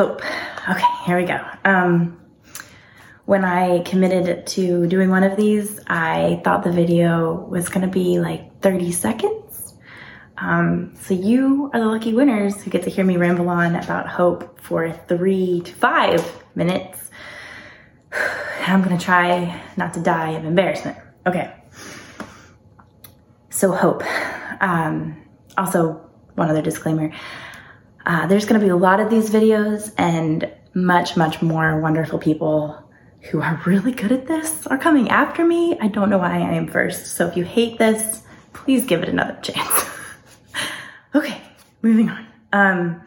hope. Okay, here we go. Um, when I committed to doing one of these, I thought the video was going to be like 30 seconds. Um, so you are the lucky winners who get to hear me ramble on about hope for three to five minutes. I'm going to try not to die of embarrassment. Okay. So hope. Um, also, one other disclaimer. Uh, there's going to be a lot of these videos and much, much more wonderful people who are really good at this are coming after me. I don't know why I am first. So if you hate this, please give it another chance. okay, moving on. Um,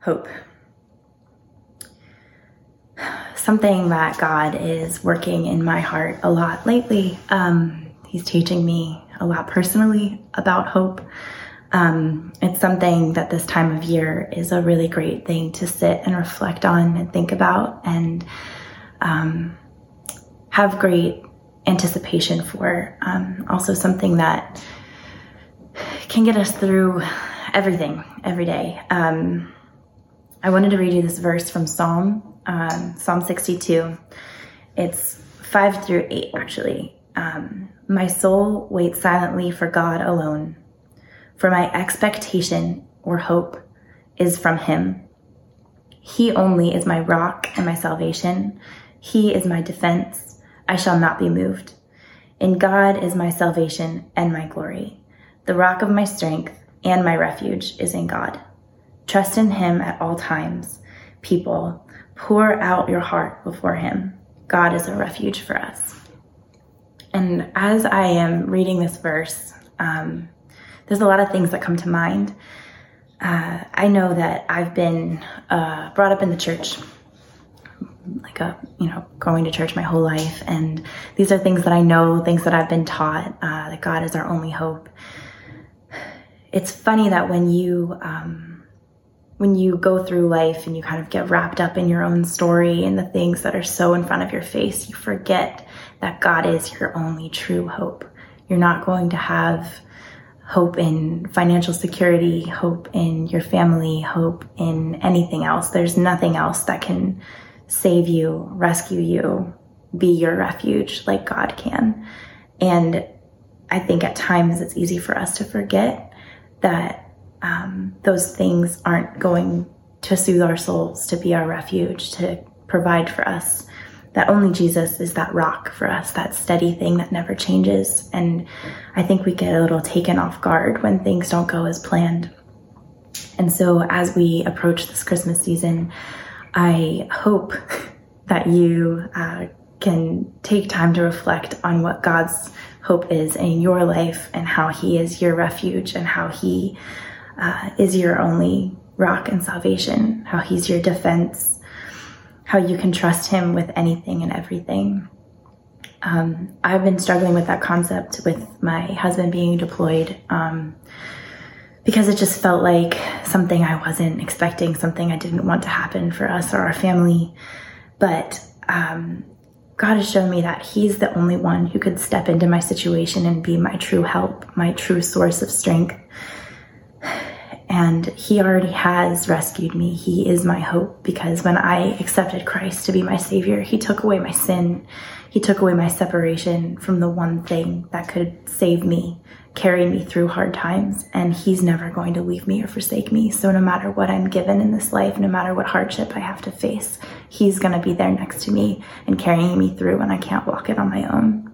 hope. Something that God is working in my heart a lot lately. Um, he's teaching me a lot personally about hope. Um, it's something that this time of year is a really great thing to sit and reflect on and think about and um, have great anticipation for. Um, also, something that can get us through everything every day. Um, I wanted to read you this verse from Psalm, um, Psalm 62. It's five through eight, actually. Um, my soul waits silently for God alone, for my expectation or hope is from Him. He only is my rock and my salvation. He is my defense. I shall not be moved. In God is my salvation and my glory. The rock of my strength and my refuge is in God. Trust in Him at all times. People, pour out your heart before Him. God is a refuge for us. And as I am reading this verse, um, there's a lot of things that come to mind. Uh, I know that I've been uh, brought up in the church like a you know going to church my whole life and these are things that i know things that i've been taught uh, that god is our only hope it's funny that when you um, when you go through life and you kind of get wrapped up in your own story and the things that are so in front of your face you forget that god is your only true hope you're not going to have hope in financial security hope in your family hope in anything else there's nothing else that can save you, rescue you, be your refuge like God can. And I think at times it's easy for us to forget that um, those things aren't going to soothe our souls, to be our refuge, to provide for us. That only Jesus is that rock for us, that steady thing that never changes. And I think we get a little taken off guard when things don't go as planned. And so as we approach this Christmas season, I hope that you uh, can take time to reflect on what God's hope is in your life and how He is your refuge and how He uh, is your only rock and salvation, how He's your defense, how you can trust Him with anything and everything. Um, I've been struggling with that concept with my husband being deployed. Um, because it just felt like something I wasn't expecting, something I didn't want to happen for us or our family. But um, God has shown me that He's the only one who could step into my situation and be my true help, my true source of strength. And He already has rescued me. He is my hope because when I accepted Christ to be my Savior, He took away my sin. He took away my separation from the one thing that could save me carry me through hard times and he's never going to leave me or forsake me. So no matter what I'm given in this life, no matter what hardship I have to face, he's going to be there next to me and carrying me through when I can't walk it on my own.